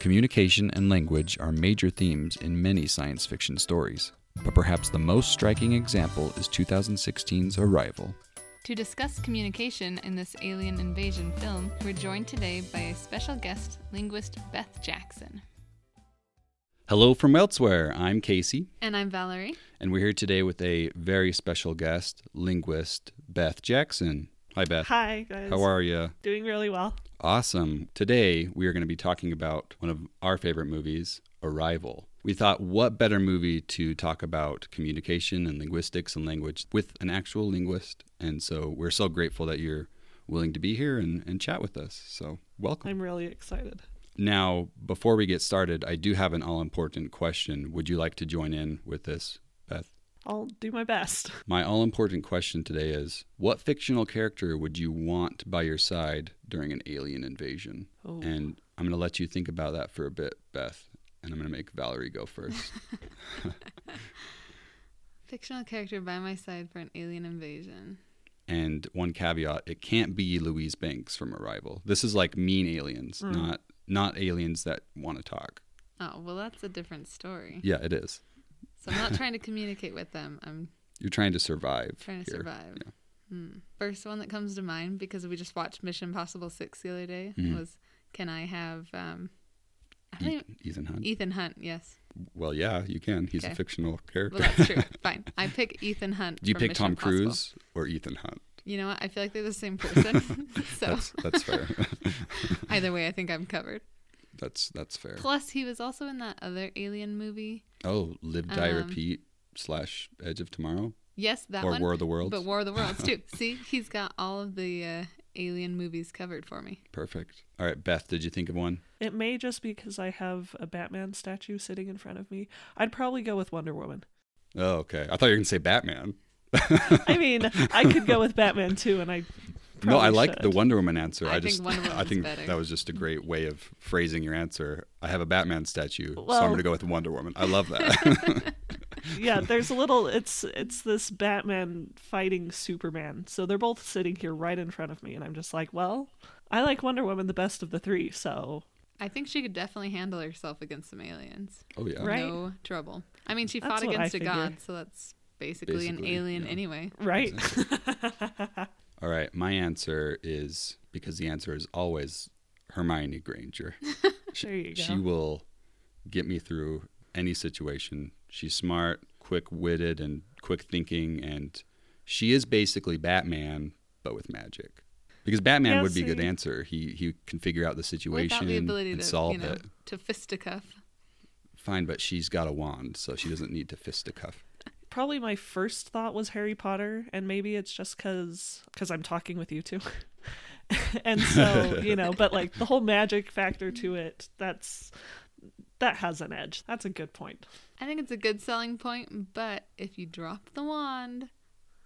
Communication and language are major themes in many science fiction stories, but perhaps the most striking example is 2016's Arrival. To discuss communication in this alien invasion film, we're joined today by a special guest, linguist Beth Jackson. Hello from elsewhere. I'm Casey, And I'm Valerie. and we're here today with a very special guest, linguist Beth Jackson. Hi, Beth. Hi, guys. How are you? Doing really well. Awesome. Today, we are going to be talking about one of our favorite movies, Arrival. We thought, what better movie to talk about communication and linguistics and language with an actual linguist? And so we're so grateful that you're willing to be here and, and chat with us. So, welcome. I'm really excited. Now, before we get started, I do have an all important question. Would you like to join in with this, Beth? I'll do my best. My all important question today is What fictional character would you want by your side during an alien invasion? Oh. And I'm going to let you think about that for a bit, Beth. And I'm going to make Valerie go first. Fictional character by my side for an alien invasion. and one caveat it can't be Louise Banks from Arrival. This is like mean aliens, Mm. not not aliens that want to talk. Oh, well, that's a different story. Yeah, it is. So I'm not trying to communicate with them. I'm You're trying to survive. trying to here. survive. Yeah. Hmm. First one that comes to mind, because we just watched Mission Impossible 6 the other day, Mhm. was Can I have um, I don't Ethan, Ethan Hunt. Ethan Hunt? Yes. Well, yeah, you can. He's Okay. a fictional character. Well, that's true. Fine. I pick Ethan Hunt. Do you pick Mission Tom. Cruise or Ethan Hunt? You know what? I feel like they're the same person. so That's that's fair. either way, I think I'm covered. That's that's fair. Plus, he was also in that other alien movie. Oh, Live Die Um, Repeat slash Edge of Tomorrow Yes, that or one. War of the Worlds. But War of the Worlds too. See, he's got all of the uh, alien movies covered for me. Perfect. All right, Beth, did you think of one? It may just be because I have a Batman statue sitting in front of me. I'd probably go with Wonder Woman. Oh, okay. I thought you were gonna say Batman. I mean, I could go with Batman too, and I. no, I probably like the. Wonder Woman answer. I I, think just Wonder I think better. that was just a great way of phrasing your answer. I have a Batman statue, so I'm gonna go with Wonder Woman. I love that. Yeah, there's a little. It's it's this Batman fighting Superman, so they're both sitting here right in front of me, and I'm just like, well, I like Wonder Woman the best of the three, so I think she could definitely handle herself against some aliens. oh yeah. Right. No trouble. I mean, she That's fought against a figure. god, so that's basically, an alien yeah. anyway. right. All right, my answer is because the answer is always Hermione Granger. there you go. She will get me through any situation. She's smart, quick-witted, and quick thinking, and she is basically Batman, but with magic. Because Batman Yeah, would be a good answer. He he can figure out the situation the ability and to, solve you know, it. to fisticuff. Fine, but she's got a wand, so she doesn't need to fisticuff. Probably my first thought was Harry Potter, and maybe it's just because because I'm talking with you two, and so you know. But like the whole magic factor to it, that's that has an edge. That's a good point. I think it's a good selling point, but if you drop the wand,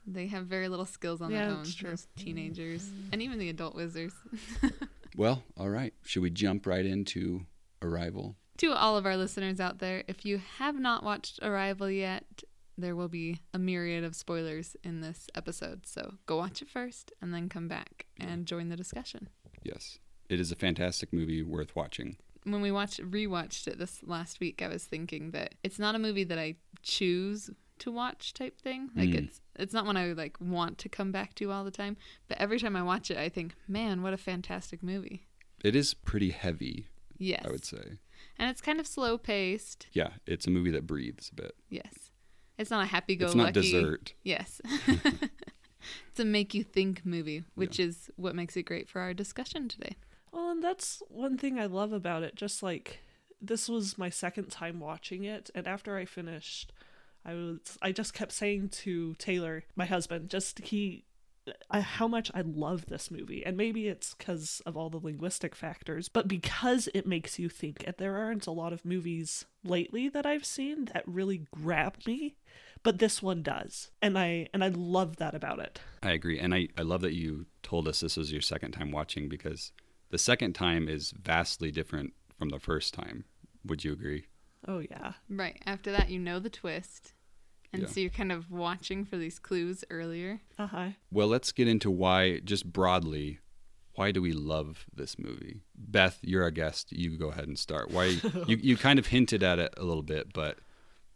they have very little skills on Yeah, their own. true. Those teenagers mm. and even the adult wizards. Well, all right. Should we jump right into Arrival? to all of our listeners out there, if you have not watched Arrival yet, there will be a myriad of spoilers in this episode. So go watch it first and then come back and join the discussion. Yes. It is a fantastic movie worth watching. When we watched rewatched it this last week, I was thinking that it's not a movie that I choose to watch type thing. Like Mm. it's it's not one I like want to come back to all the time, but every time I watch it, I think, "Man, what a fantastic movie." It is pretty heavy, Yes. I would say. And it's kind of slow paced. Yeah, it's a movie that breathes a bit. Yes. It's not a happy go lucky. It's not dessert. Yes. it's a make you think movie, which is what makes it great for our discussion today. Well, and that's one thing I love about it. Just like this was my second time watching it, and after I finished, I was I just kept saying to Taylor, my husband, just he I, how much I love this movie. And maybe it's because of all the linguistic factors, but because it makes you think. And there aren't a lot of movies lately that I've seen that really grab me, but this one does. And I and I love that about it. I agree. And I, I love that you told us this was your second time watching because the second time is vastly different from the first time. Would you agree? Oh yeah. Right. After that, you know the twist. And Yeah. so you're kind of watching for these clues earlier. Uh-huh. Well, let's get into why, just broadly, why do we love this movie? Beth, you're our guest. You go ahead and start. Why you you kind of hinted at it a little bit, but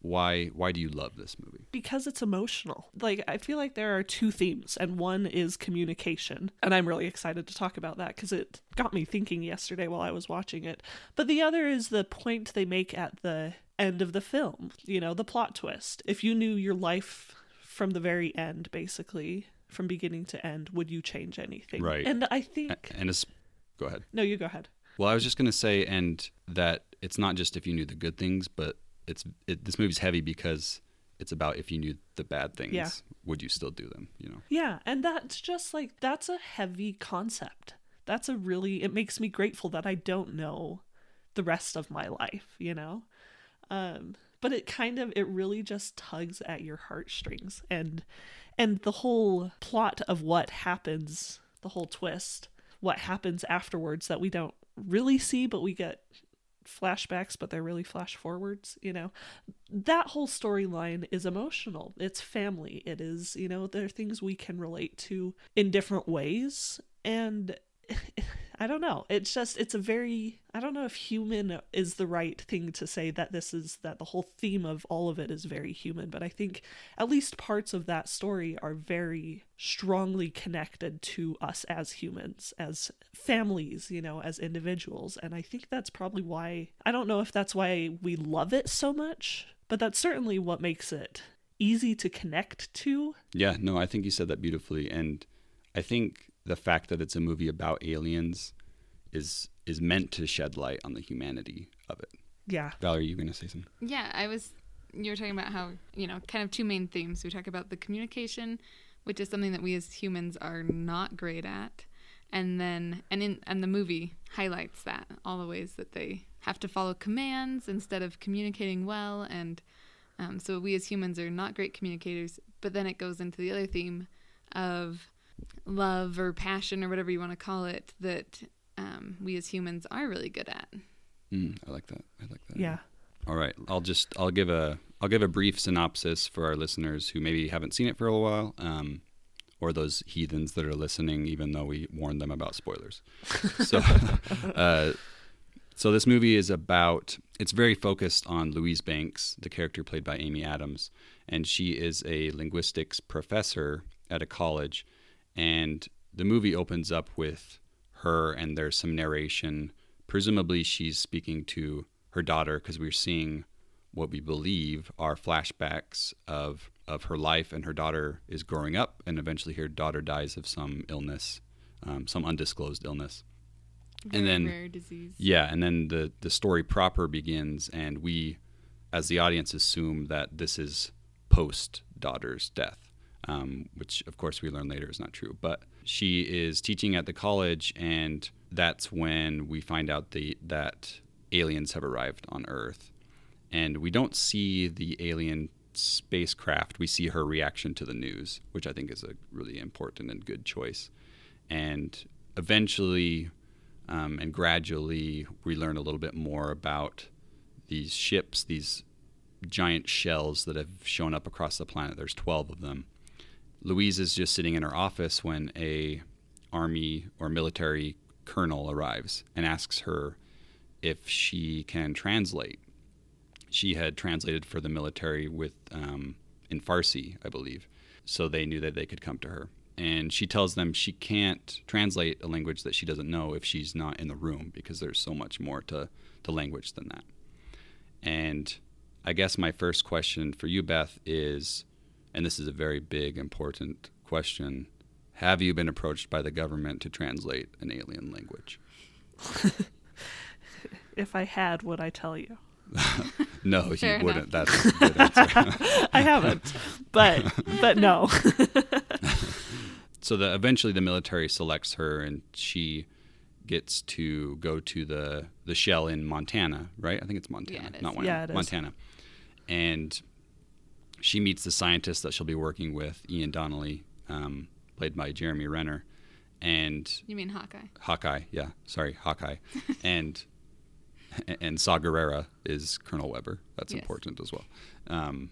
why why do you love this movie? because it's emotional. Like I feel like there are two themes and one is communication. And I'm really excited to talk about that cuz it got me thinking yesterday while I was watching it. But the other is the point they make at the end of the film, you know, the plot twist. If you knew your life from the very end basically, from beginning to end, would you change anything? Right. And I think And it's go ahead. No, you go ahead. Well, I was just gonna say, and that it's not just if you knew the good things, but it's it, this movie's heavy because it's about if you knew the bad things, Yeah. would you still do them? You know. Yeah, and that's just like that's a heavy concept. That's a really it makes me grateful that I don't know the rest of my life, you know? Um but it kind of it really just tugs at your heartstrings and and the whole plot of what happens, the whole twist, what happens afterwards that we don't really see but we get flashbacks but they're really flash forwards, you know that whole storyline is emotional. It's family. It is, you know, there are things we can relate to in different ways. And I don't know. It's just, it's a very, I don't know if human is the right thing to say that this is, that the whole theme of all of it is very human. But I think at least parts of that story are very strongly connected to us as humans, as families, you know, as individuals. And I think that's probably why, I don't know if that's why we love it so much, but that's certainly what makes it easy to connect to. Yeah, no, I think you said that beautifully, and I think the fact that it's a movie about aliens is is meant to shed light on the humanity of it. Yeah. Valerie, you gonna say something? Yeah, I was. You were talking about how you know, kind of two main themes. We talk about the communication, which is something that we as humans are not great at, and then and in and the movie highlights that all the ways that they have to follow commands instead of communicating well, and um, so we as humans are not great communicators. But then it goes into the other theme of love or passion or whatever you want to call it that um, we as humans are really good at. Mm, I like that. I like that. Yeah. All right, I'll just I'll give a I'll give a brief synopsis for our listeners who maybe haven't seen it for a while, um, or those heathens that are listening, even though we warned them about spoilers. So, uh, so this movie is about it's very focused on Louise Banks, the character played by Amy Adams, and she is a linguistics professor at a college, and the movie opens up with her and there's some narration. Presumably, she's speaking to her daughter because we're seeing what we believe are flashbacks of of her life, and her daughter is growing up, and eventually her daughter dies of some illness, um, some undisclosed illness. Very then- rare disease. Yeah, and then the the story proper begins, and we, as the audience, assume that this is post daughter's death, um, which of course we learn later is not true. But she is teaching at the college, and that's when we find out the that aliens have arrived on Earth, and we don't see the alien spacecraft. We see her reaction to the news, which I think is a really important and good choice. And eventually, um, and gradually we learn a little bit more about these ships, these giant shells that have shown up across the planet. There's 12 of them. Louise is just sitting in her office when a army or military colonel arrives and asks her if she can translate. She had translated for the military with um, in Farsi, I believe, so they knew that they could come to her and she tells them she can't translate a language that she doesn't know if she's not in the room because there's so much more to, to language than that. And I guess my first question for you, Beth, is and this is a very big, important question have you been approached by the government to translate an alien language? If I had, would I tell you? No, Fair you enough. wouldn't. That's a good answer. I haven't. but but no. so the eventually the military selects her and she gets to go to the the shell in Montana, right? I think it's Montana, Yeah, it is. not Yeah, Wyoming, it is. Montana. And she meets the scientist that she'll be working with, Ian Donnelly, um, played by Jeremy Renner, and You mean Hawkeye? Hawkeye. Yeah, sorry, Hawkeye, and and Saw Gerrera is Colonel Weber. That's Yes. important as well. Um,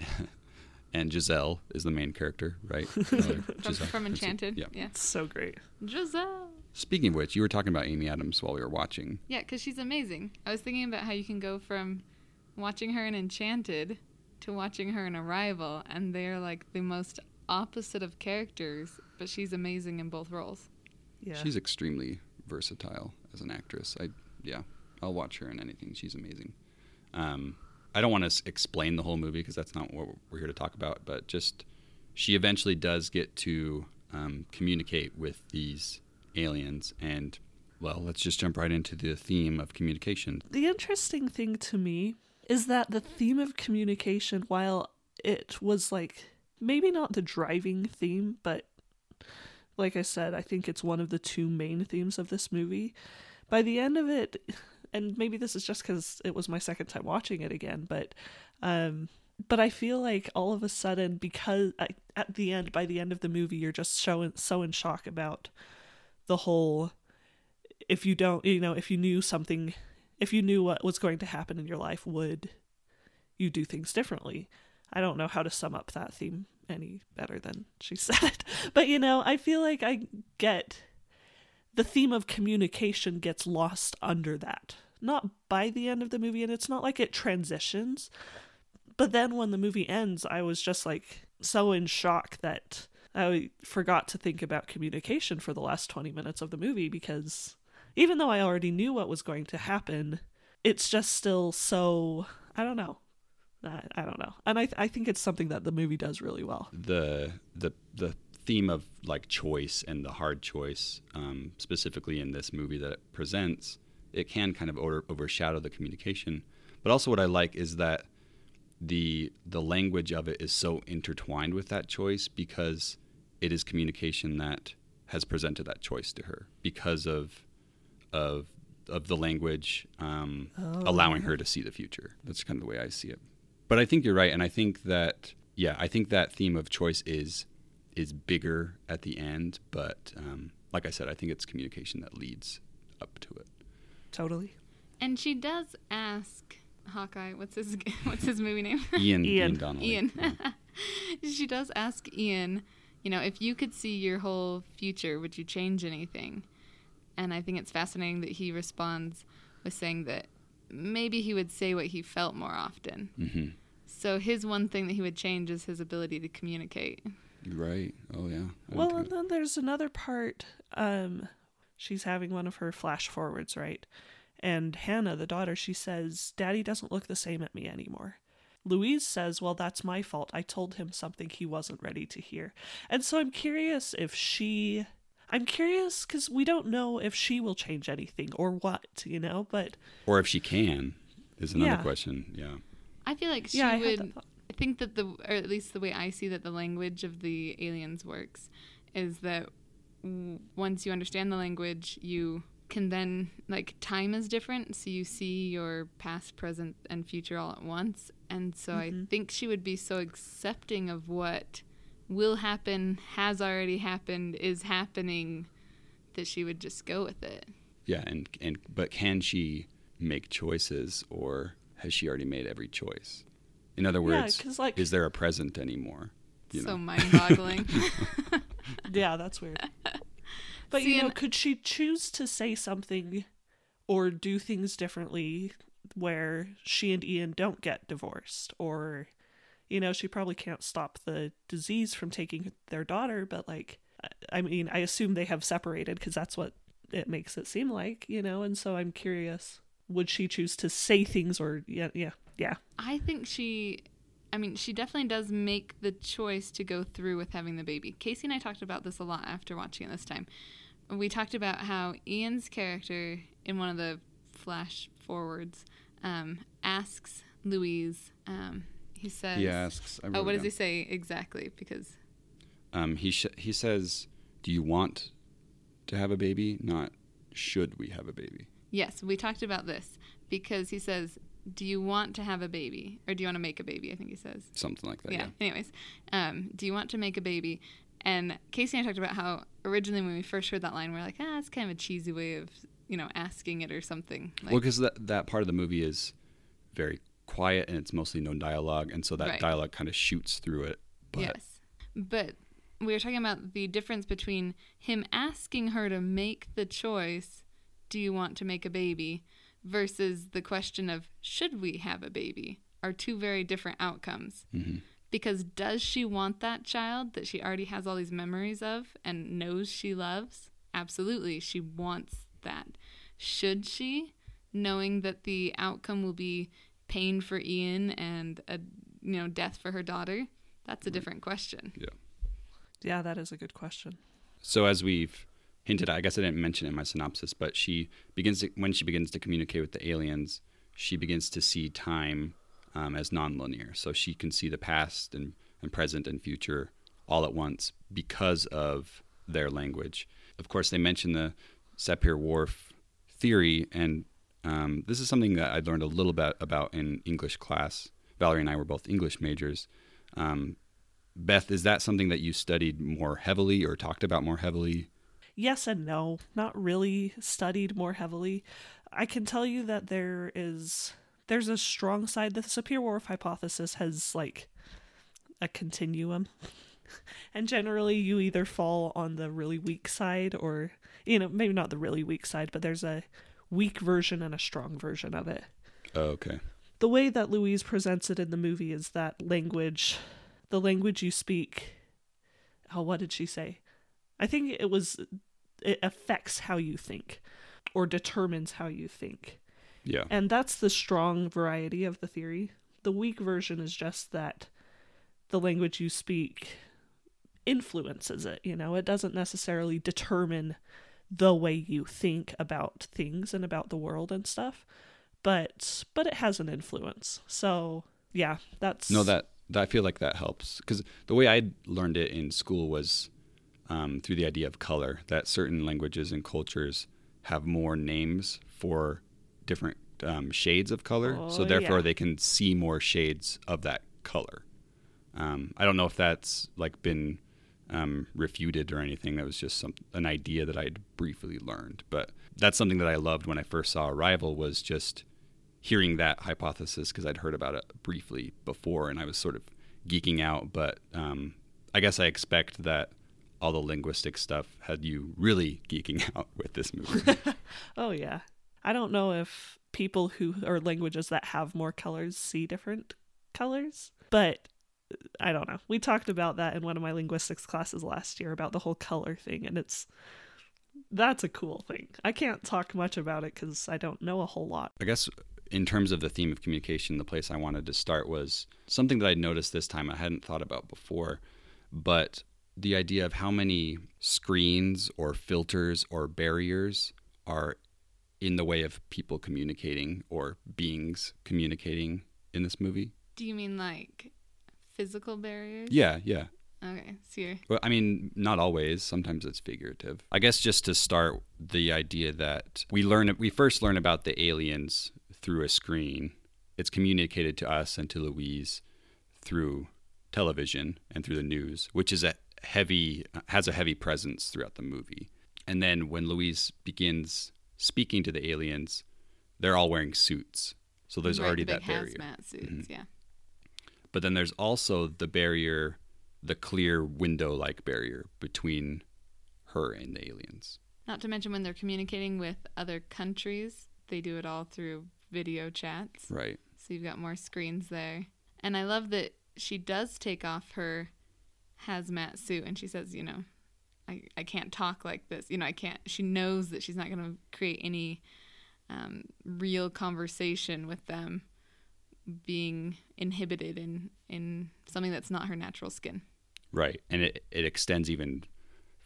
and Giselle is the main character, right? From, From, from Enchanted. Yeah. Yeah. so great. Giselle. Speaking of which, you were talking about Amy Adams while we were watching. Yeah, because she's amazing. I was thinking about how you can go from watching her in Enchanted to watching her in Arrival, and they're like the most opposite of characters, but she's amazing in both roles. Yeah. She's extremely versatile as an actress. I yeah, I'll watch her in anything. She's amazing. Um, I don't want to s- explain the whole movie because that's not what we're here to talk about. But just she eventually does get to um, communicate with these aliens, and well, let's just jump right into the theme of communication. The interesting thing to me is that the theme of communication, while it was like maybe not the driving theme, but like I said, I think it's one of the two main themes of this movie. By the end of it, and maybe this is just because it was my second time watching it again, but um, but I feel like all of a sudden, because I, at the end, by the end of the movie, you're just so so in shock about the whole. If you don't, you know, if you knew something if you knew what was going to happen in your life, would you do things differently? I don't know how to sum up that theme any better than she said it. But you know, I feel like I get the theme of communication gets lost under that. Not by the end of the movie, and it's not like it transitions. But then when the movie ends, I was just like so in shock that I forgot to think about communication for the last 20 minutes of the movie because even though I already knew what was going to happen, it's just still so I don't know. I, I don't know, and I I think it's something that the movie does really well. the the the theme of like choice and the hard choice, um, specifically in this movie that it presents, it can kind of over, overshadow the communication. But also, what I like is that the the language of it is so intertwined with that choice because it is communication that has presented that choice to her because of of of the language um, allowing her to see the future. That's kind of the way I see it. But I think you're right, and I think that yeah, I think that theme of choice is is bigger at the end. But um, like I said, I think it's communication that leads up to it. Totally. And she does ask Hawkeye, what's his what's his movie name? Ian Ian. Ian Donnelly. Ian. she does ask Ian, you know, if you could see your whole future, would you change anything? And I think it's fascinating that he responds with saying that maybe he would say what he felt more often. hmm So his one thing that he would change is his ability to communicate. Right. Oh yeah. I Well, and then there's another part. Um, she's having one of her flash forwards, right? And Hannah, the daughter, she says, "Daddy doesn't look the same at me anymore." Louise says, "Well, that's my fault. I told him something he wasn't ready to hear." And so I'm curious if she. I'm curious because we don't know if she will change anything or what, you know. But or if she can is another Yeah. question. Yeah. I feel like she yeah, I would. I think that the, or at least the way I see that the language of the aliens works, is that w- once you understand the language, you can then like time is different, so you see your past, present, and future all at once. And so I mm-hmm. think she would be so accepting of what will happen, has already happened, is happening, that she would just go with it. Yeah. And and but can she make choices, or has she already made every choice? In other words, Yeah, words, 'cause, like- is there a present anymore? You so know? mind-boggling. yeah, that's weird. But See, you know, could she choose to say something or do things differently where she and Ian don't get divorced? Or, you know, she probably can't stop the disease from taking their daughter, but like, I- mean, I assume they have separated because that's what it makes it seem like, you know, and so I'm curious. Would she choose to say things or, yeah, yeah, yeah. I think she, I mean, she definitely does make the choice to go through with having the baby. Casey and I talked about this a lot after watching it this time. We talked about how Ian's character in one of the flash forwards um, asks Louise, um, he says, He asks. Oh, what does he say exactly? Because, Um, he sh- he says, "Do you want to have a baby? Not should we have a baby?" yes, we talked about this because he says, Do you want to have a baby? Or do you want to make a baby? I think he says. Something like that. yeah. Yeah. Anyways, um, do you want to make a baby? And Casey and I talked about how originally when we first heard that line, we are like, ah, it's kind of a cheesy way of you know asking it or something. Like, well, because that that part of the movie is very quiet and it's mostly no dialogue, and so that Right. dialogue kind of shoots through it. But yes, but we were talking about the difference between him asking her to make the choice, do you want to make a baby, versus the question of should we have a baby are two very different outcomes. Mhm. Because does she want that child that she already has all these memories of and knows she loves? Absolutely, she wants that. Should she, knowing that the outcome will be pain for Ian and a you know death for her daughter? That's a different question. Yeah, Yeah, that is a good question. So as we've hinted, I guess I didn't mention it in my synopsis, but she begins to, when she begins to communicate with the aliens, she begins to see time um, as nonlinear. So she can see the past and, and present and future all at once because of their language. Of course, they mention the Sapir-Whorf theory, and um, this is something that I learned a little bit about in English class. Valerie and I were both English majors. Um, Beth, is that something that you studied more heavily or talked about more heavily? Yes and no, not really studied more heavily. I can tell you that there is there's a strong side the Sapir-Whorf hypothesis has like a continuum. and generally you either fall on the really weak side or you know, maybe not the really weak side, but there's a weak version and a strong version of it. Oh, okay. the way that Louise presents it in the movie is that language, the language you speak. Oh, what did she say? I think it was it affects how you think or determines how you think. Yeah. And that's the strong variety of the theory. The weak version is just that the language you speak influences it, you know, it doesn't necessarily determine the way you think about things and about the world and stuff, but but it has an influence. So, yeah, that's No, that, that I feel like that helps because the way I learned it in school was um, through the idea of color. That certain languages and cultures have more names for different um, shades of color, so Oh, therefore yeah. they can see more shades of that color. Um, I don't know if that's like been um, refuted or anything. That was just some an idea that I'd briefly learned, but that's something that I loved when I first saw Arrival was just hearing that hypothesis because I'd heard about it briefly before and I was sort of geeking out. But um, I guess I expect that all the linguistic stuff had you really geeking out with this movie. Oh yeah. I don't know if people who or languages that have more colors see different colors, but I don't know. We talked about that in one of my linguistics classes last year about the whole color thing and it's that's a cool thing. I can't talk much about it cuz I don't know a whole lot. I guess in terms of the theme of communication, the place I wanted to start was something that I noticed this time I hadn't thought about before, but the idea of how many screens or filters or barriers are in the way of people communicating or beings communicating in this movie. Do you mean like physical barriers? Yeah, yeah. Okay, so you're Well, I mean, not always. Sometimes it's figurative. I guess just to start, the idea that we learn, we first learn about the aliens through a screen. It's communicated to us and to Louise through television and through the news, which is a heavy has a heavy presence throughout the movie. And then when Louise begins speaking to the aliens, they're all wearing suits. So there's right, already the that barrier. suits. Mm-hmm. Yeah. But then there's also the barrier, the clear window like barrier between her and the aliens. Not to mention when they're communicating with other countries, they do it all through video chats. Right. So you've got more screens there. And I love that she does take off her hazmat suit and she says, you know, I, I can't talk like this. You know, I can't. She knows that she's not going to create any um, real conversation with them being inhibited in, in something that's not her natural skin. Right. And it, it extends even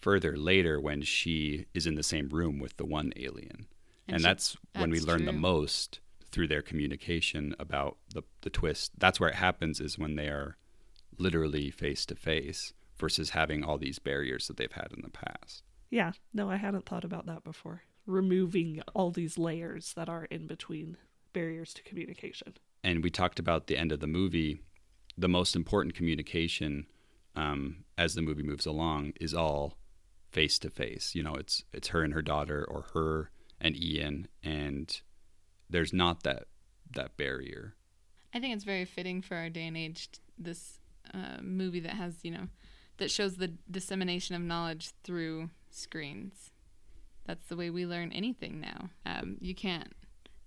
further later when she is in the same room with the one alien. And, she- that's, when we that's learn the most through their communication about the, the twist. That's where it happens is when they are literally face to face versus having all these barriers that they've had in the past. Yeah, no, I hadn't thought about that before. Removing all these layers that are in between barriers to communication. And we talked about the end of the movie. The most important communication um, as the movie moves along is all face to face. You know, it's it's her and her daughter, or her and Ian, and there's not that that barrier. I think it's very fitting for our day and age. This uh, movie that has you know that shows the dissemination of knowledge through screens. That's the way we learn anything now. Um, you can't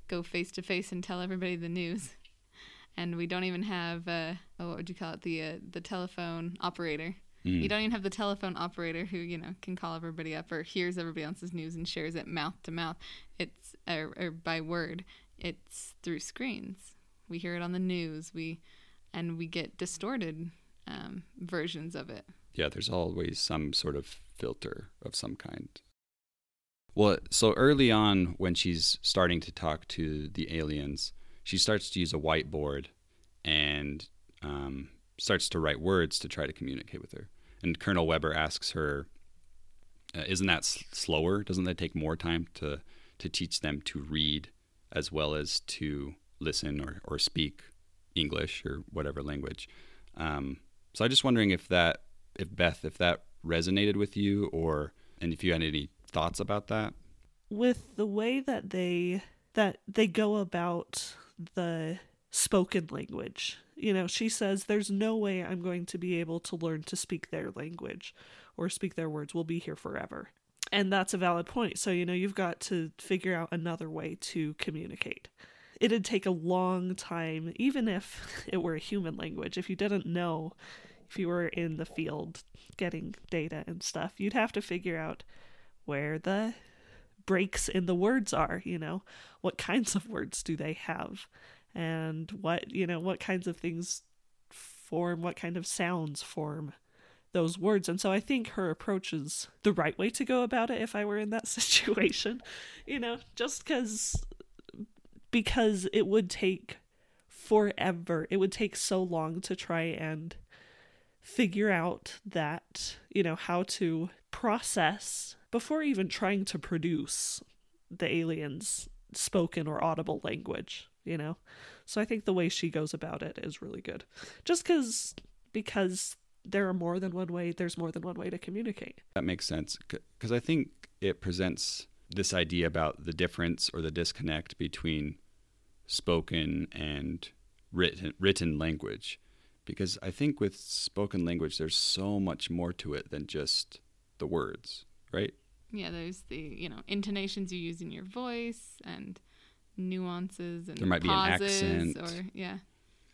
go face to face and tell everybody the news, and we don't even have uh, oh, what would you call it the uh, the telephone operator. Mm. You don't even have the telephone operator who you know can call everybody up or hears everybody else's news and shares it mouth to mouth. It's or, or by word. It's through screens. We hear it on the news. We and we get distorted um, versions of it. Yeah, there's always some sort of filter of some kind. Well, so early on, when she's starting to talk to the aliens, she starts to use a whiteboard and um, starts to write words to try to communicate with her. And Colonel Weber asks her, uh, "Isn't that s- slower? Doesn't that take more time to to teach them to read as well as to listen or, or speak English or whatever language?" Um, so I'm just wondering if that, if Beth, if that resonated with you, or and if you had any thoughts about that. with the way that they that they go about the spoken language. You know, she says there's no way I'm going to be able to learn to speak their language or speak their words. We'll be here forever. And that's a valid point. So, you know, you've got to figure out another way to communicate. It'd take a long time, even if it were a human language. If you didn't know, if you were in the field getting data and stuff, you'd have to figure out where the breaks in the words are you know? What kinds of words do they have? And what you know what kinds of things form what kind of sounds form those words? And so i think her approach is the right way to go about it if i were in that situation you know? Just cuz because it would take forever. It would take so long to try and figure out that you know how to process before even trying to produce the aliens spoken or audible language you know so i think the way she goes about it is really good just cuz because there are more than one way there's more than one way to communicate That makes sense because I think it presents this idea about the difference or the disconnect between spoken and written written language. Because I think with spoken language, there's so much more to it than just the words, right? Yeah, there's the you know intonations you use in your voice and nuances and There might be an pauses accent. or yeah,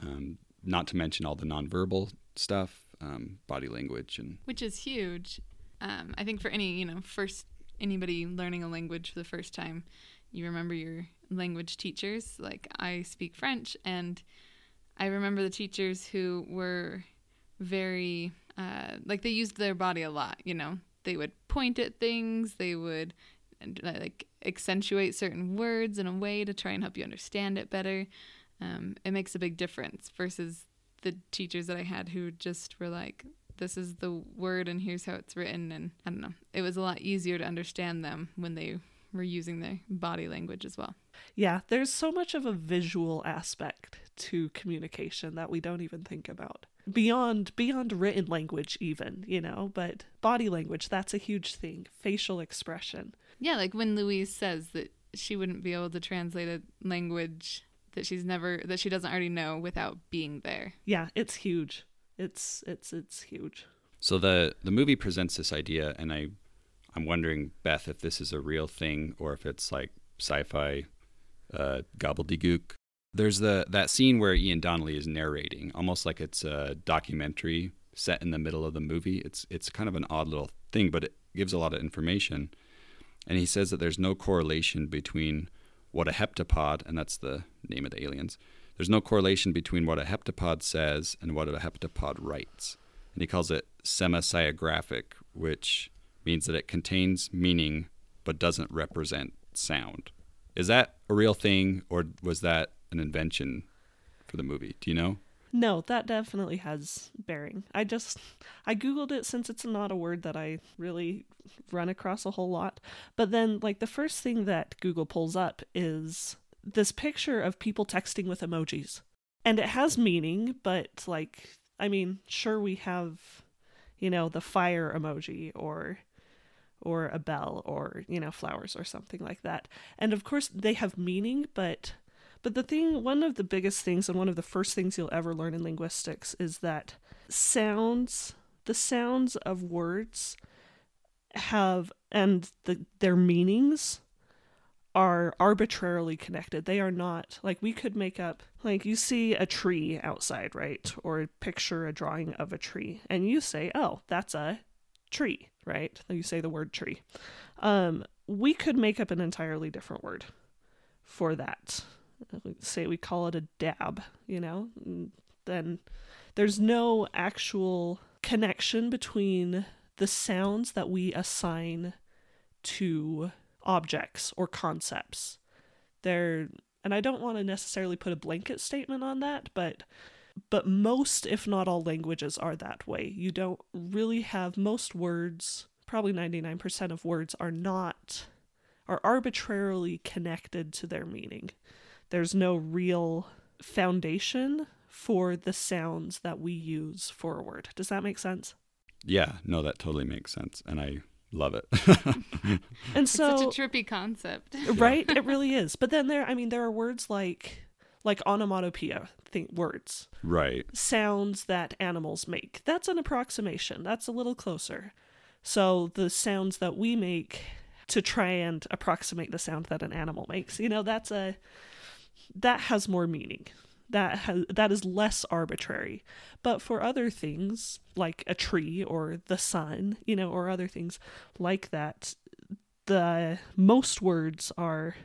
Um, not to mention all the nonverbal stuff, um, body language, and which is huge. Um, I think for any you know first anybody learning a language for the first time, you remember your language teachers. Like I speak French, and I remember the teachers who were very uh, like they used their body a lot. You know, they would point at things. They would uh, like accentuate certain words in a way to try and help you understand it better. Um, it makes a big difference versus the teachers that I had who just were like, this is the word and here's how it's written. And I don't know. It was a lot easier to understand them when they were using their body language as well. yeah there's so much of a visual aspect to communication that we don't even think about beyond beyond written language even you know but body language that's a huge thing facial expression Yeah, like when Louise says that she wouldn't be able to translate a language that she's never, that she doesn't already know without being there. yeah it's huge it's it's it's huge So the the movie presents this idea, and I I'm wondering, Beth, if this is a real thing or if it's like sci-fi uh, gobbledygook. There's the that scene where Ian Donnelly is narrating, almost like it's a documentary set in the middle of the movie. It's it's kind of an odd little thing, but it gives a lot of information. And he says that there's no correlation between what a heptapod, and that's the name of the aliens. There's no correlation between what a heptapod says and what a heptapod writes and he calls it semasiographic, which means that it contains meaning but doesn't represent sound. Is that a real thing, or was that an invention for the movie? Do you know? No, that definitely has bearing. I just I googled it since it's not a word that I really run across a whole lot. But then like the first thing that Google pulls up is this picture of people texting with emojis. And it has meaning, but like I mean, sure we have you know, the fire emoji or or a bell or, you know, flowers or something like that. And of course they have meaning, but but the thing, one of the biggest things, and one of the first things you'll ever learn in linguistics is that sounds, the sounds of words have and the their meanings are arbitrarily connected. They are not like we could make up like you see a tree outside, right? Or picture a drawing of a tree and you say, "Oh, that's a tree," right? You say the word tree. Um we could make up an entirely different word for that. Say we call it a dab, you know? Mm, then there's no actual connection between the sounds that we assign to objects or concepts. They're and I don't want to necessarily put a blanket statement on that, but but most if not all languages are that way. You don't really have most words, probably 99% of words are not are arbitrarily connected to their meaning. There's no real foundation for the sounds that we use for a word. Does that make sense? Yeah, no, that totally makes sense. And I love it. and It's so such a trippy concept. right it really is but then there i mean there are words like like onomatopoeia think words right. sounds that animals make that's an approximation that's a little closer so the sounds that we make to try and approximate the sound that an animal makes you know that's a that has more meaning. That has that is less arbitrary. But for other things like a tree or the sun you know or other things like that the most words are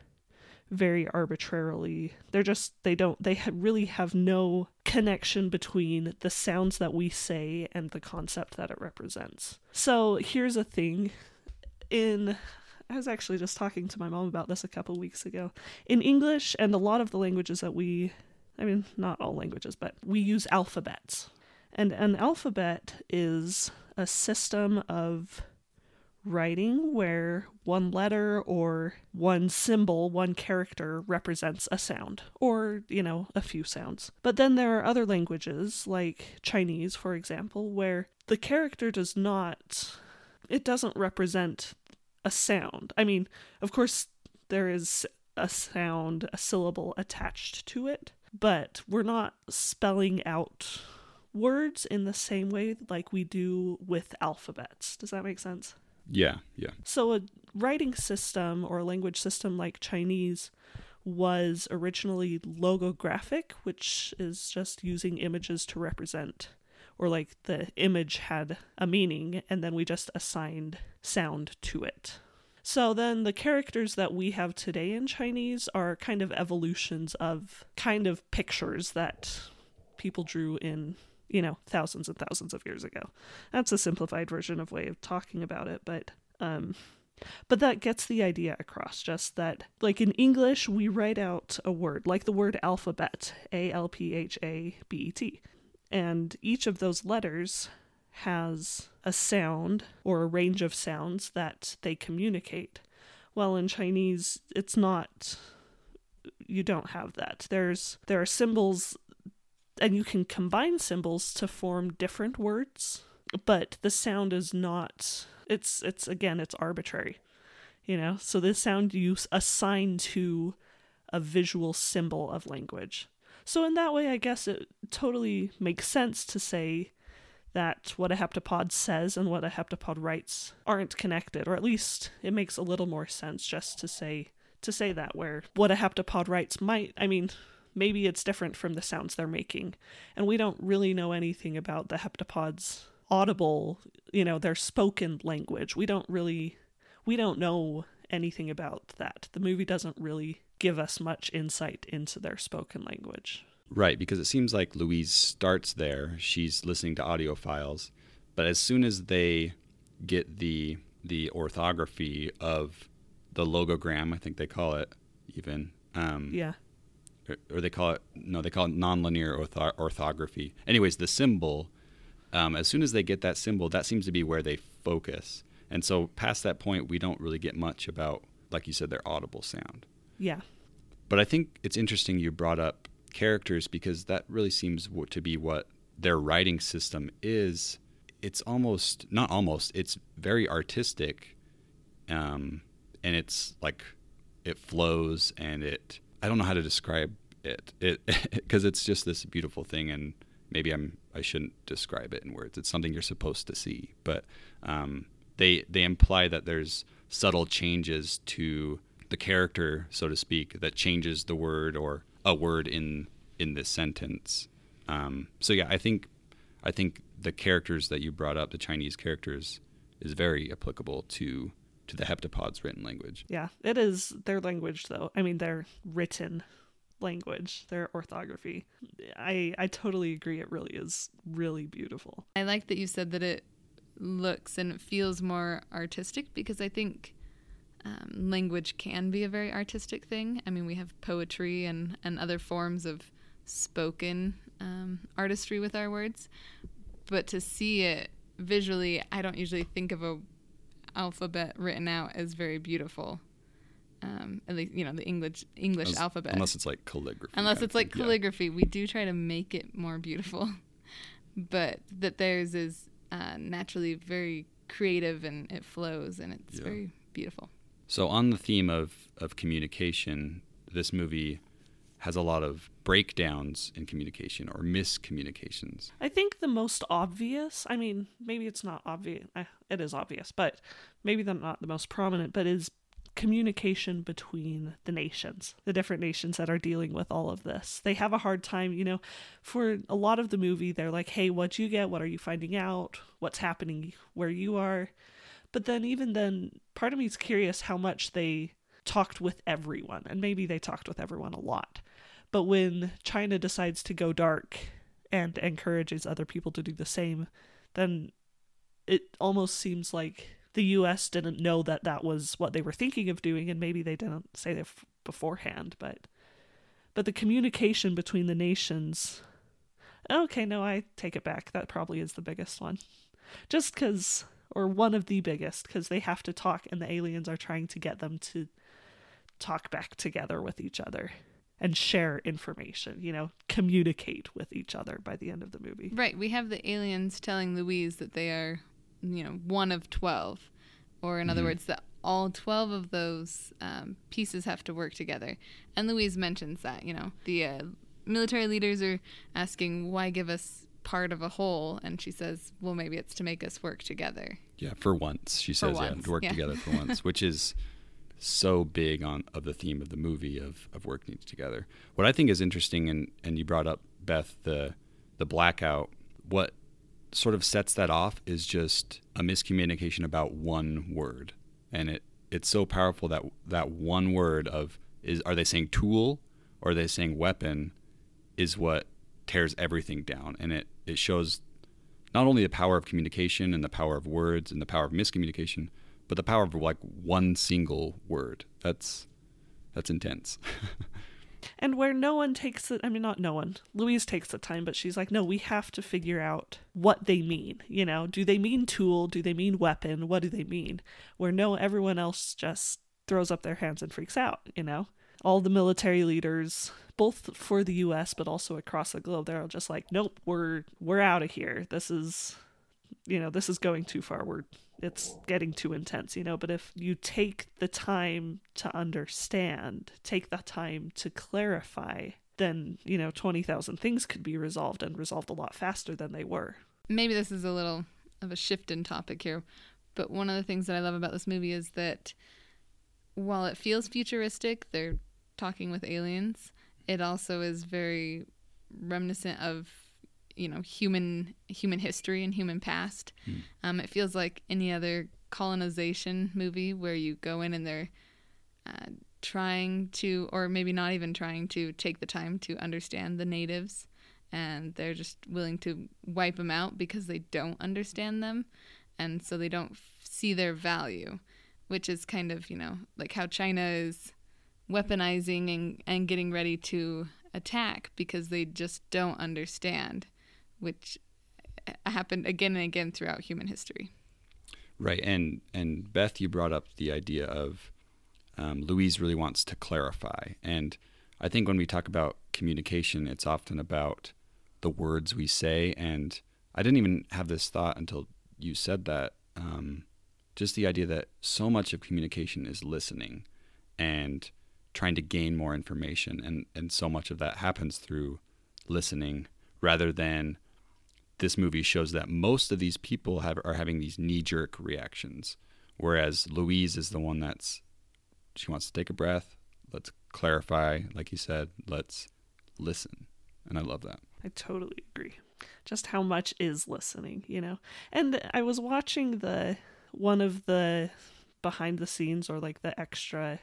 very arbitrarily they're just they don't they really have no connection between the sounds that we say and the concept that it represents. So here's a thing. In i was actually just talking to my mom about this a couple weeks ago in english and a lot of the languages that we i mean not all languages but we use alphabets and an alphabet is a system of writing where one letter or one symbol, one character represents a sound, or, you know, a few sounds. But then there are other languages, like Chinese, for example, where the character does not, it doesn't represent a sound. I mean, of course, there is a sound, a syllable attached to it, but we're not spelling out words in the same way like we do with alphabets. Does that make sense? Yeah, yeah. So, a writing system or a language system like Chinese was originally logographic, which is just using images to represent, or like the image had a meaning, and then we just assigned sound to it. So, then the characters that we have today in Chinese are kind of evolutions of kind of pictures that people drew in you know, thousands and thousands of years ago. That's a simplified version of way of talking about it, but um but that gets the idea across just that like in English we write out a word like the word alphabet, A L P H A B E T. And each of those letters has a sound or a range of sounds that they communicate. Well, in Chinese, it's not you don't have that. There's there are symbols and you can combine symbols to form different words but the sound is not it's it's again it's arbitrary you know so this sound you assign to a visual symbol of language so in that way i guess it totally makes sense to say that what a heptapod says and what a heptapod writes aren't connected or at least it makes a little more sense just to say to say that where what a heptapod writes might i mean maybe it's different from the sounds they're making. And we don't really know anything about the heptapods' audible, you know, their spoken language. We don't really we don't know anything about that. The movie doesn't really give us much insight into their spoken language. Right, because it seems like Louise starts there. She's listening to audio files, but as soon as they get the the orthography of the logogram, I think they call it even. Um, Yeah. or, or they call it no, they call it nonlinear ortho- orthography. Anyways, the symbol. Um, as soon as they get that symbol, that seems to be where they focus. And so past that point, we don't really get much about, like you said, their audible sound. Yeah. But I think it's interesting you brought up characters because that really seems to be what their writing system is. It's almost not almost. It's very artistic, um, and it's like it flows and it. I don't know how to describe it. It because it's just this beautiful thing, and maybe I'm I shouldn't describe it in words. It's something you're supposed to see, but um, they they imply that there's subtle changes to the character, so to speak, that changes the word or a word in in this sentence. Um, so yeah, I think I think the characters that you brought up, the Chinese characters, is very applicable to to the heptapods written language. Yeah, it is their language though. I mean, their written language, their orthography. I I totally agree. It really is really beautiful. I like that you said that it looks and it feels more artistic because I think um, language can be a very artistic thing. I mean, we have poetry and, and other forms of spoken um, artistry with our words, but to see it visually, I don't usually think of a alphabet written out as very beautiful. Um, at least you know the English English Unless- alphabet. unless it's like calligraphy. Unless it's like thing. Yeah. calligraphy, we do try to make it more beautiful. but that theirs is uh, naturally very creative and it flows and it's Yeah. very beautiful. So on the theme of of communication, this movie has a lot of breakdowns in communication or miscommunications. I think the most obvious, I mean, maybe it's not obvious, it is obvious, but maybe they're not the most prominent, but is communication between the nations, the different nations that are dealing with all of this. They have a hard time, you know, for a lot of the movie, they're like, hey, what'd you get? What are you finding out? What's happening where you are? But then, even then, part of me is curious how much they talked with everyone, and maybe they talked with everyone a lot. But when China decides to go dark and encourages other people to do the same, then it almost seems like the US didn't know that that was what they were thinking of doing and maybe they didn't say it beforehand, but but the communication between the nations Okay, no, I take it back. That probably is the biggest one. Just cuz or one of the biggest cuz they have to talk and the aliens are trying to get them to talk back together with each other and share information, you know, communicate with each other by the end of the movie. Right. We have the aliens telling Louise that they are, you know, one of 12. Or, in other Mhm. words, that all 12 of those um, pieces have to work together. And Louise mentions that, you know, the uh, military leaders are asking, why give us part of a whole? And she says, well, maybe it's to make us work together. Yeah, for once, she says, yeah, to work yeah. together for once, which is so big on of the theme of the movie of, of working together. What I think is interesting, and, and you brought up Beth the the blackout. What sort of sets that off is just a miscommunication about one word, and it it's so powerful that that one word of is are they saying tool or are they saying weapon is what tears everything down, and it it shows not only the power of communication and the power of words and the power of miscommunication, but the power of like one single word. That's that's intense. And where no one takes it, I mean, not no one, Louise takes the time, but she's like, no, we have to figure out what they mean. You know, do they mean tool? Do they mean weapon? What do they mean? Where no, everyone else just throws up their hands and freaks out, you know? All the military leaders, both for the US but also across the globe, they're just like, nope, we're we're out of here. This is you know, this is going too far. We're it's getting too intense, you know. But if you take the time to understand, take the time to clarify, then, you know, 20,000 things could be resolved and resolved a lot faster than they were. maybe this is a little of a shift in topic here, but one of the things that I love about this movie is that while it feels futuristic, they're talking with aliens, it also is very reminiscent of you know human human history and human past. Um, it feels like any other colonization movie where you go in and they're uh, trying to, or maybe not even trying to, take the time to understand the natives, and they're just willing to wipe them out because they don't understand them, and so they don't f- see their value, which is kind of you know like how China is weaponizing and, and getting ready to attack because they just don't understand, which happened again and again throughout human history. Right, and and Beth, you brought up the idea of um, Louise really wants to clarify, and I think when we talk about communication, it's often about the words we say, and I didn't even have this thought until you said that. Um, just the idea that so much of communication is listening, and trying to gain more information, and and so much of that happens through listening rather than this movie shows that most of these people have are having these knee jerk reactions, whereas Louise is the one that's she wants to take a breath. Let's clarify, like you said. Let's listen, and I love that. I totally agree. Just how much is listening, you know? And I was watching the one of the behind the scenes or like the extra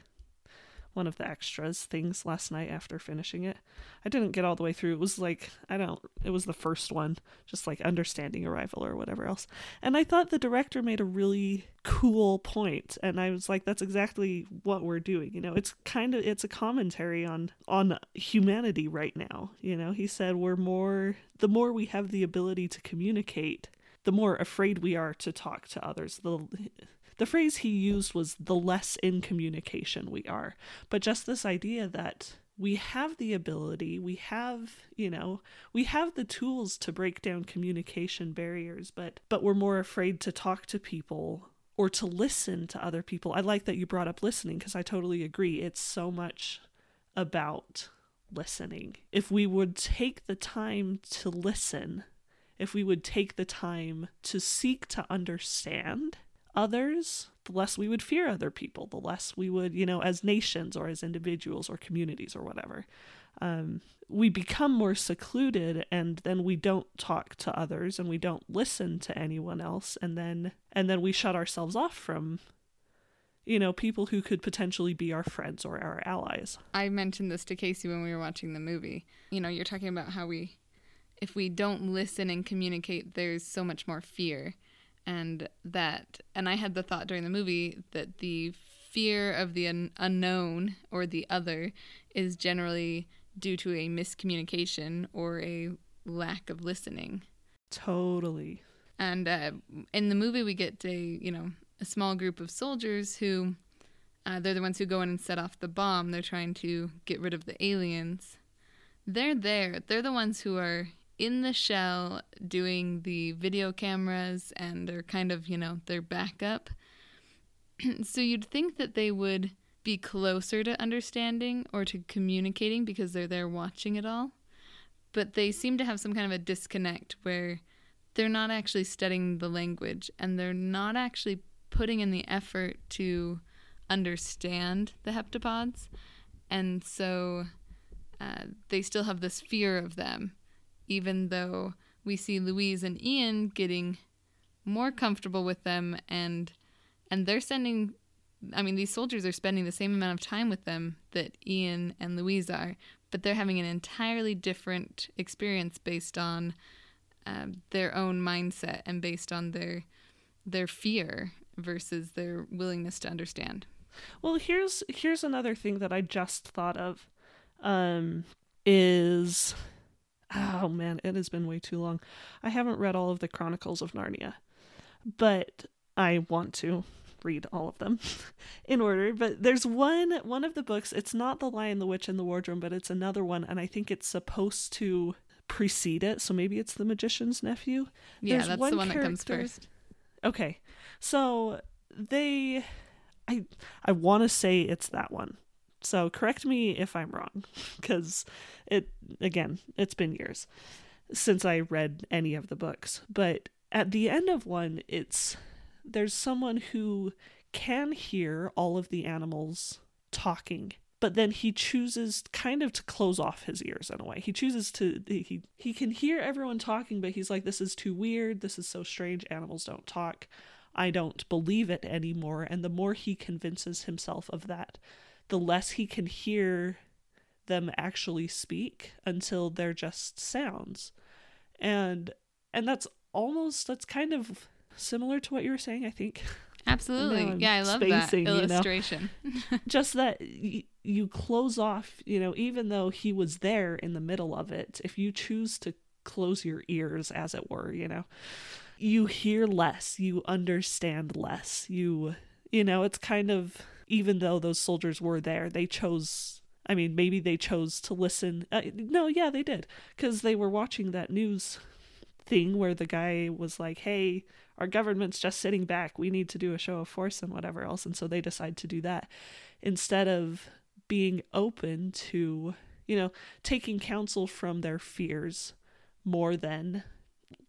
one of the extras things last night after finishing it. I didn't get all the way through. It was like, I don't, it was the first one, just like understanding Arrival or whatever else. And I thought the director made a really cool point and I was like that's exactly what we're doing. You know, it's kind of it's a commentary on on humanity right now, you know. He said we're more the more we have the ability to communicate, the more afraid we are to talk to others. The the phrase he used was the less in communication we are. But just this idea that we have the ability, we have, you know, we have the tools to break down communication barriers, but but we're more afraid to talk to people or to listen to other people. I like that you brought up listening because I totally agree. It's so much about listening. If we would take the time to listen, if we would take the time to seek to understand, others, the less we would fear other people, the less we would, you know, as nations or as individuals or communities or whatever. Um, we become more secluded and then we don't talk to others and we don't listen to anyone else and then and then we shut ourselves off from you know people who could potentially be our friends or our allies I mentioned this to Casey when we were watching the movie. You know, you're talking about how we, if we don't listen and communicate, there's so much more fear. And that, and I had the thought during the movie that the fear of the un- unknown or the other is generally due to a miscommunication or a lack of listening. totally And uh, in the movie, we get a you know a small group of soldiers who uh, they're the ones who go in and set off the bomb. They're trying to get rid of the aliens. They're there. They're the ones who are in the shell doing the video cameras and they're kind of you know their backup. so you'd think that they would be closer to understanding or to communicating because they're there watching it all. But they seem to have some kind of a disconnect where they're not actually studying the language and they're not actually putting in the effort to understand the heptapods. And so uh, they still have this fear of them, even though we see Louise and Ian getting more comfortable with them and and they're sending I mean these soldiers are spending the same amount of time with them that Ian and Louise are, but they're having an entirely different experience based on um, their own mindset and based on their their fear versus their willingness to understand. Well, here's here's another thing that I just thought of. Um is oh man, it has been way too long. I haven't read all of the Chronicles of Narnia, but I want to read all of them in order. But there's one one of the books. It's not the Lion, the Witch, and the Wardrobe, but it's another one, and I think it's supposed to precede it. So maybe it's the Magician's Nephew. Yeah, There's that's one the one that comes first. Okay, so they, I I want to say it's that one. So correct me if I'm wrong, because it again it's been years since I read any of the books. But at the end of one, it's there's someone who can hear all of the animals talking but then he chooses kind of to close off his ears in a way. He chooses to he he can hear everyone talking, but he's like, "This is too weird. This is so strange. Animals don't talk. I don't believe it anymore." And the more he convinces himself of that, the less he can hear them actually speak until they're just sounds. And and that's almost that's kind of similar to what you were saying, I think. Absolutely. Yeah, I love spacing, that you know. illustration. just that y- you close off, you know, even though he was there in the middle of it, if you choose to close your ears, as it were, you know, you hear less, you understand less. You, you know, it's kind of, even though those soldiers were there, they chose. I mean, maybe they chose to listen. Uh, no, yeah, they did. Because they were watching that news thing where the guy was like, hey, our government's just sitting back. We need to do a show of force and whatever else. And so they decide to do that instead of being open to, you know, taking counsel from their fears more than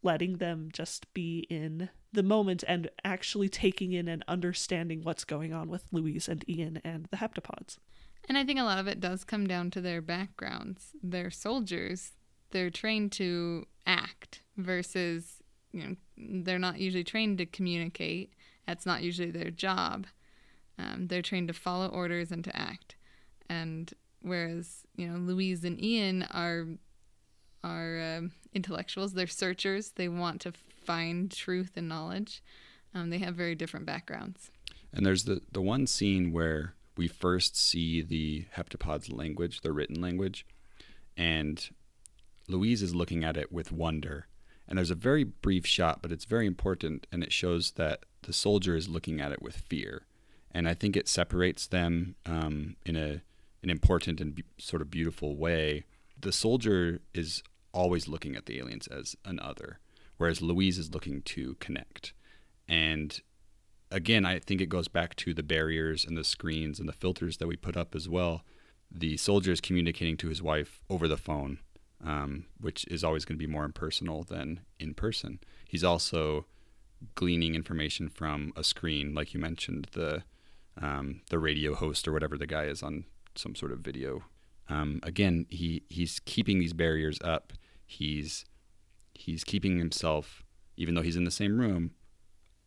letting them just be in the moment and actually taking in and understanding what's going on with Louise and Ian and the heptapods. And I think a lot of it does come down to their backgrounds. They're soldiers. They're trained to act versus, you know, they're not usually trained to communicate. That's not usually their job. Um, they're trained to follow orders and to act. And whereas, you know, Louise and Ian are are uh, intellectuals. They're searchers. They want to find truth and knowledge. Um, they have very different backgrounds. And there's the, the one scene where we first see the heptapod's language, the written language, and Louise is looking at it with wonder. And there's a very brief shot, but it's very important, and it shows that the soldier is looking at it with fear. And I think it separates them um, in a an important and sort of beautiful way. The soldier is always looking at the aliens as an other, whereas Louise is looking to connect. And again, I think it goes back to the barriers and the screens and the filters that we put up as well. The soldier is communicating to his wife over the phone, um, which is always going to be more impersonal than in person. He's also gleaning information from a screen, like you mentioned, the um, the radio host or whatever the guy is on some sort of video. Um, again, he he's keeping these barriers up. He's he's keeping himself, even though he's in the same room,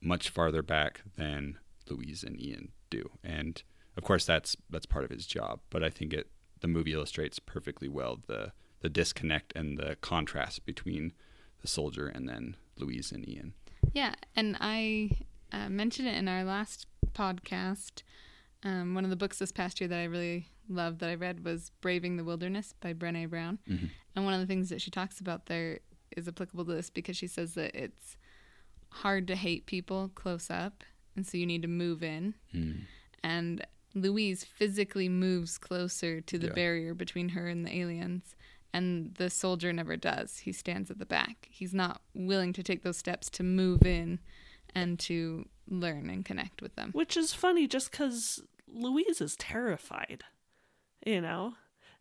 much farther back than Louise and Ian do. And of course, that's that's part of his job. But I think it the movie illustrates perfectly well the the disconnect and the contrast between the soldier and then Louise and Ian. Yeah, and I uh, mentioned it in our last podcast. Um, one of the books this past year that I really loved that I read was Braving the Wilderness by Brene Brown. Mhm. And one of the things that she talks about there is applicable to this because she says that it's hard to hate people close up, and so you need to move in. Mm. And Louise physically moves closer to the Yeah. barrier between her and the aliens. And the soldier never does. He stands at the back. He's not willing to take those steps to move in and to learn and connect with them. Which is funny just because Louise is terrified. You know?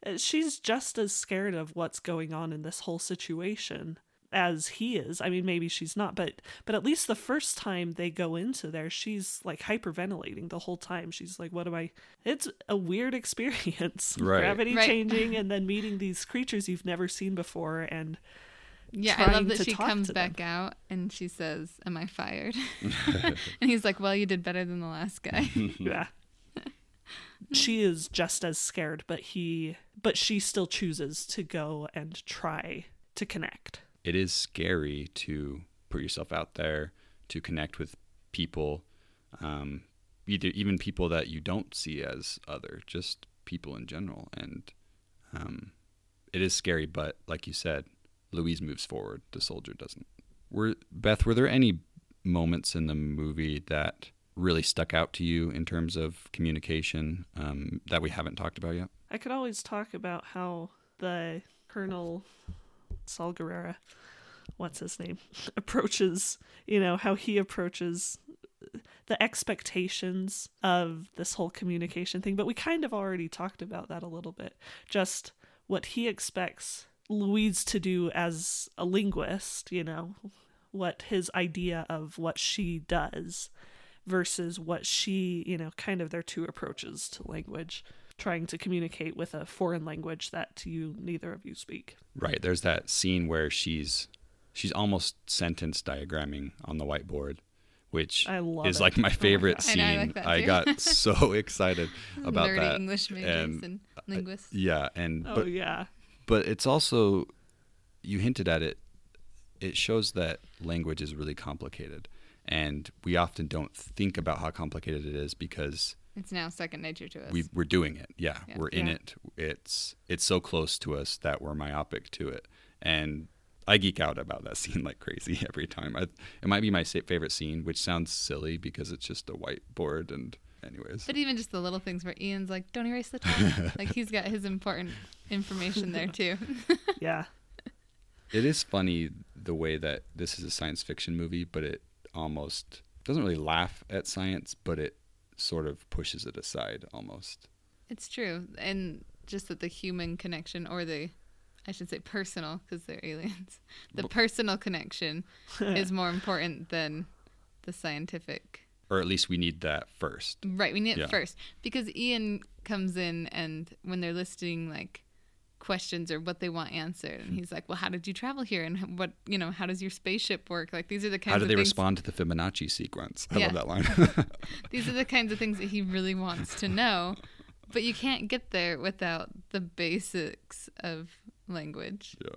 Uh, She's just as scared of what's going on in this whole situation as he is. I mean, maybe she's not, but but at least the first time they go into there, she's like hyperventilating the whole time. She's like, "What am I?" It's a weird experience, Right. gravity Right. changing, and then meeting these creatures you've never seen before, and Yeah, I love that she comes to them. back out and she says, Am I fired? and he's like, Well, you did better than the last guy. yeah she is just as scared but he but she still chooses to go and try to connect it is scary to put yourself out there to connect with people, um, either even people that you don't see as other, just people in general. And um, it is scary, but like you said, Louise moves forward. The soldier doesn't. Were Beth? Were there any moments in the movie that really stuck out to you in terms of communication um, that we haven't talked about yet? i could always talk about how the colonel saul guerrera what's his name approaches you know how he approaches the expectations of this whole communication thing. But we kind of already talked about that a little bit. Just what he expects louise to do as a linguist you know what his idea of what she does versus what she you know kind of their two approaches to language trying to communicate with a foreign language that you neither of you speak Right. There's that scene where she's she's almost sentence diagramming on the whiteboard, which I love is it. like my Oh my favorite I scene. know, I like I got so excited about Nerdy that. English majors and, and, uh, linguists. Yeah, and oh but yeah but it's also you hinted at it. It shows that language is really complicated, and we often don't think about how complicated it is because It's now second nature to us. we we're doing it. Yeah, Yeah. we're in Yeah. it. It's it's so close to us that we're myopic to it, and I geek out about that scene like crazy every time. I, it might be my favorite scene, which sounds silly because it's just a whiteboard and anyways. but even just the little things where Ian's like, "Don't erase the top." like he's got his important information there too. yeah It is funny the way that this is a science fiction movie, but it almost doesn't really laugh at science, but it sort of pushes it aside almost. it's true, and just that the human connection or the I should say personal because they're aliens. The personal connection is more important than the scientific. Or at least we need that first. Right, we need Yeah. it first because Ian comes in and when they're listing like questions or what they want answered, and he's like, "Well, how did you travel here? And what you know, how does your spaceship work? Like these are the kinds of things. How do of they things. respond to the Fibonacci sequence? I Yeah. love that line. These are the kinds of things that he really wants to know, but you can't get there without the basics of language yeah.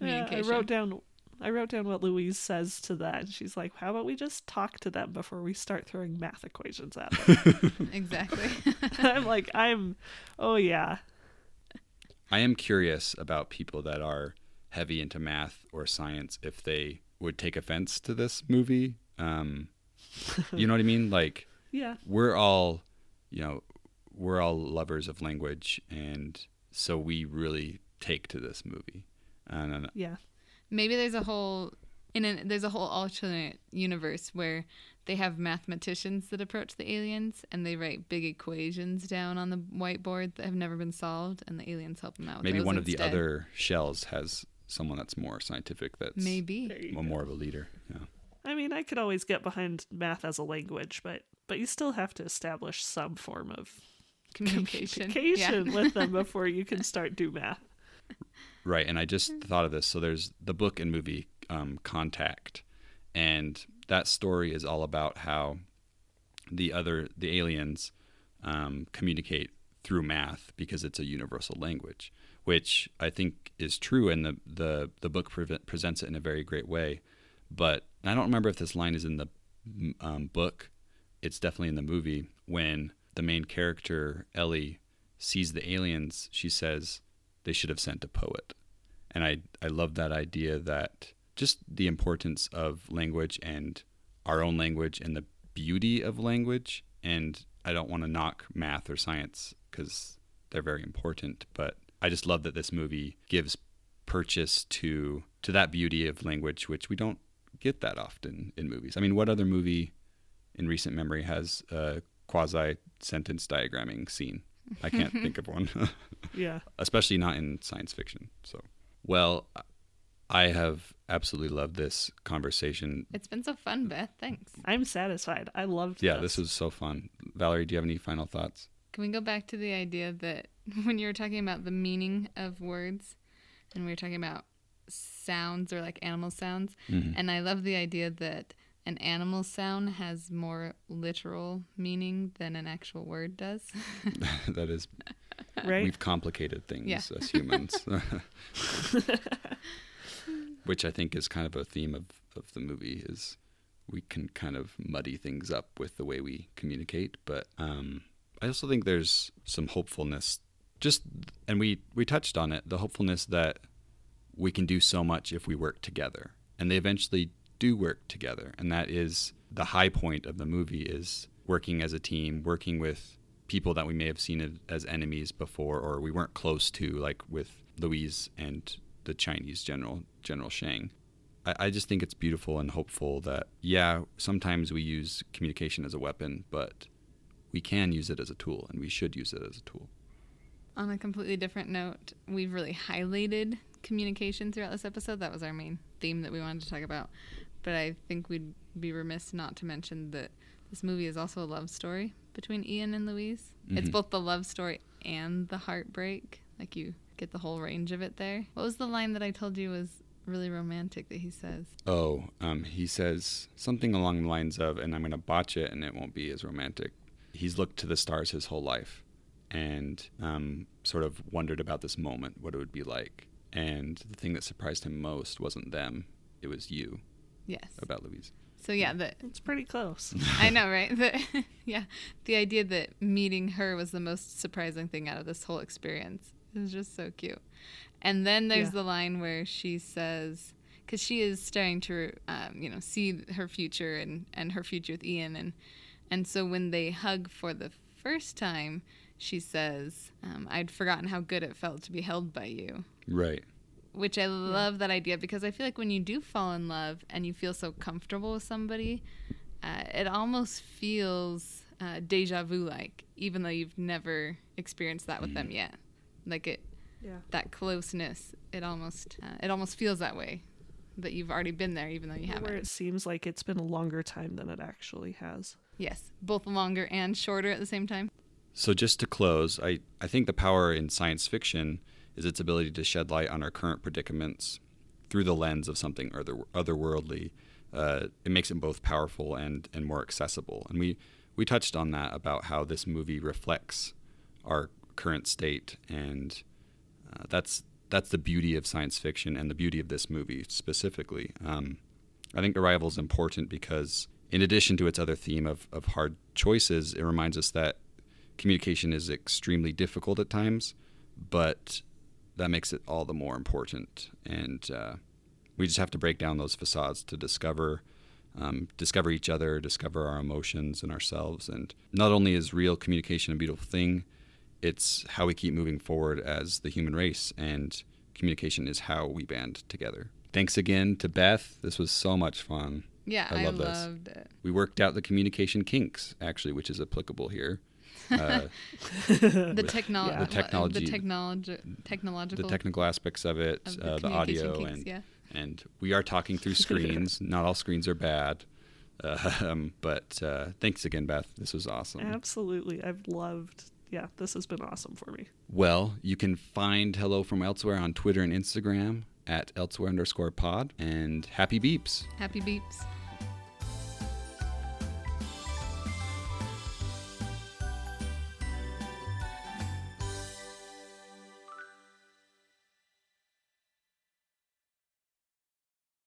Yeah, I wrote down I wrote down what Louise says to that. She's like, "How about we just talk to them before we start throwing math equations at them?" exactly. I'm like, I'm, oh yeah, I am curious about people that are heavy into math or science if they would take offense to this movie. Um, you know what I mean? Like yeah, we're all, you know, we're all lovers of language, and so we really take to this movie. And yeah. Maybe there's a whole in an, there's a whole alternate universe where they have mathematicians that approach the aliens and they write big equations down on the whiteboard that have never been solved, and the aliens help them out. with maybe those one of the instead. other shells has someone that's more scientific. That's maybe more, go. of a leader. Yeah. I mean, I could always get behind math as a language, but but you still have to establish some form of communication. communication Yeah. with them before you can start do math. Right, and I just thought of this. So there's the book and movie um, Contact, and that story is all about how the other the aliens um, communicate through math because it's a universal language, which I think is true, and the the the book pre- presents it in a very great way. But I don't remember if this line is in the um, book. It's definitely in the movie when the main character Ellie sees the aliens. She says they should have sent a poet. And I, I love that idea that just the importance of language and our own language and the beauty of language. And I don't want to knock math or science because they're very important, but I just love that this movie gives purchase to to that beauty of language, which we don't get that often in movies. I mean, what other movie in recent memory has a quasi sentence diagramming scene? I can't think of one. Yeah, especially not in science fiction. So, well, I have absolutely loved this conversation. It's been so fun, Beth. Thanks. I'm satisfied. I loved. Yeah, this was so fun. Valerie, do you have any final thoughts? Can we go back to the idea that when you were talking about the meaning of words and we were talking about sounds or like animal sounds, Mhm. and I love the idea that an animal sound has more literal meaning than an actual word does. that is, right. we've complicated things Yeah. as humans, which I think is kind of a theme of, of the movie. Is we can kind of muddy things up with the way we communicate, but um, I also think there's some hopefulness. Just and we we touched on it, the hopefulness that we can do so much if we work together, and they eventually do work together, and that is the high point of the movie is working as a team, working with people that we may have seen as enemies before or we weren't close to, like with Louise and the Chinese general, General Shang. I, I just think it's beautiful and hopeful that, yeah, sometimes we use communication as a weapon, but we can use it as a tool and we should use it as a tool. On a completely different note, we've really highlighted communication throughout this episode. That was our main theme that we wanted to talk about. But I think we'd be remiss not to mention that this movie is also a love story between Ian and Louise. It's Mhm. both the love story and the heartbreak. Like you get the whole range of it there. What was the line that I told you was really romantic that he says? Oh, um, he says something along the lines of, and I'm going to botch it and it won't be as romantic. He's looked to the stars his whole life and um, sort of wondered about this moment, what it would be like. And the thing that surprised him most wasn't them, it was you Yes. about Louise. So yeah, the It's pretty close. I know, right? The, yeah, the idea that meeting her was the most surprising thing out of this whole experience is just so cute. And then there's Yeah. the line where she says, because she is starting to, um, you know, see her future and and her future with Ian, and and so when they hug for the first time, she says, um, "I'd forgotten how good it felt to be held by you." Right. which I love that idea because I feel like when you do fall in love and you feel so comfortable with somebody, uh, it almost feels uh, deja vu like, even though you've never experienced that with them yet. Like it, Yeah. that closeness. It almost uh, it almost feels that way that you've already been there, even though you Where haven't. Where it seems like it's been a longer time than it actually has. Yes, both longer and shorter at the same time. So just to close, I, I think the power in science fiction is its ability to shed light on our current predicaments through the lens of something other otherworldly. Uh, it makes it both powerful and, and more accessible. And we, we touched on that about how this movie reflects our current state, and uh, that's that's the beauty of science fiction and the beauty of this movie specifically. Um, I think Arrival is important because, in addition to its other theme of, of hard choices, it reminds us that communication is extremely difficult at times, but that makes it all the more important. And uh, we just have to break down those facades to discover. Um, discover each other, discover our emotions and ourselves. And not only is real communication a beautiful thing, it's how we keep moving forward as the human race, and communication is how we band together. Thanks again to Beth. This was so much fun. Yeah, I I, love this. loved it. We worked out the communication kinks, actually, which is applicable here. Uh, The, technol- Yeah. The technology- the technology, the technical aspects of it, of uh, the communication audio, kinks, and yeah. and we are talking through screens. Not all screens are bad, uh, um, but uh, thanks again, Beth. This was awesome. Absolutely. I've loved. Yeah, this has been awesome for me. Well, you can find Hello from Elsewhere on Twitter and Instagram at elsewhere underscore pod. And happy beeps. Happy beeps.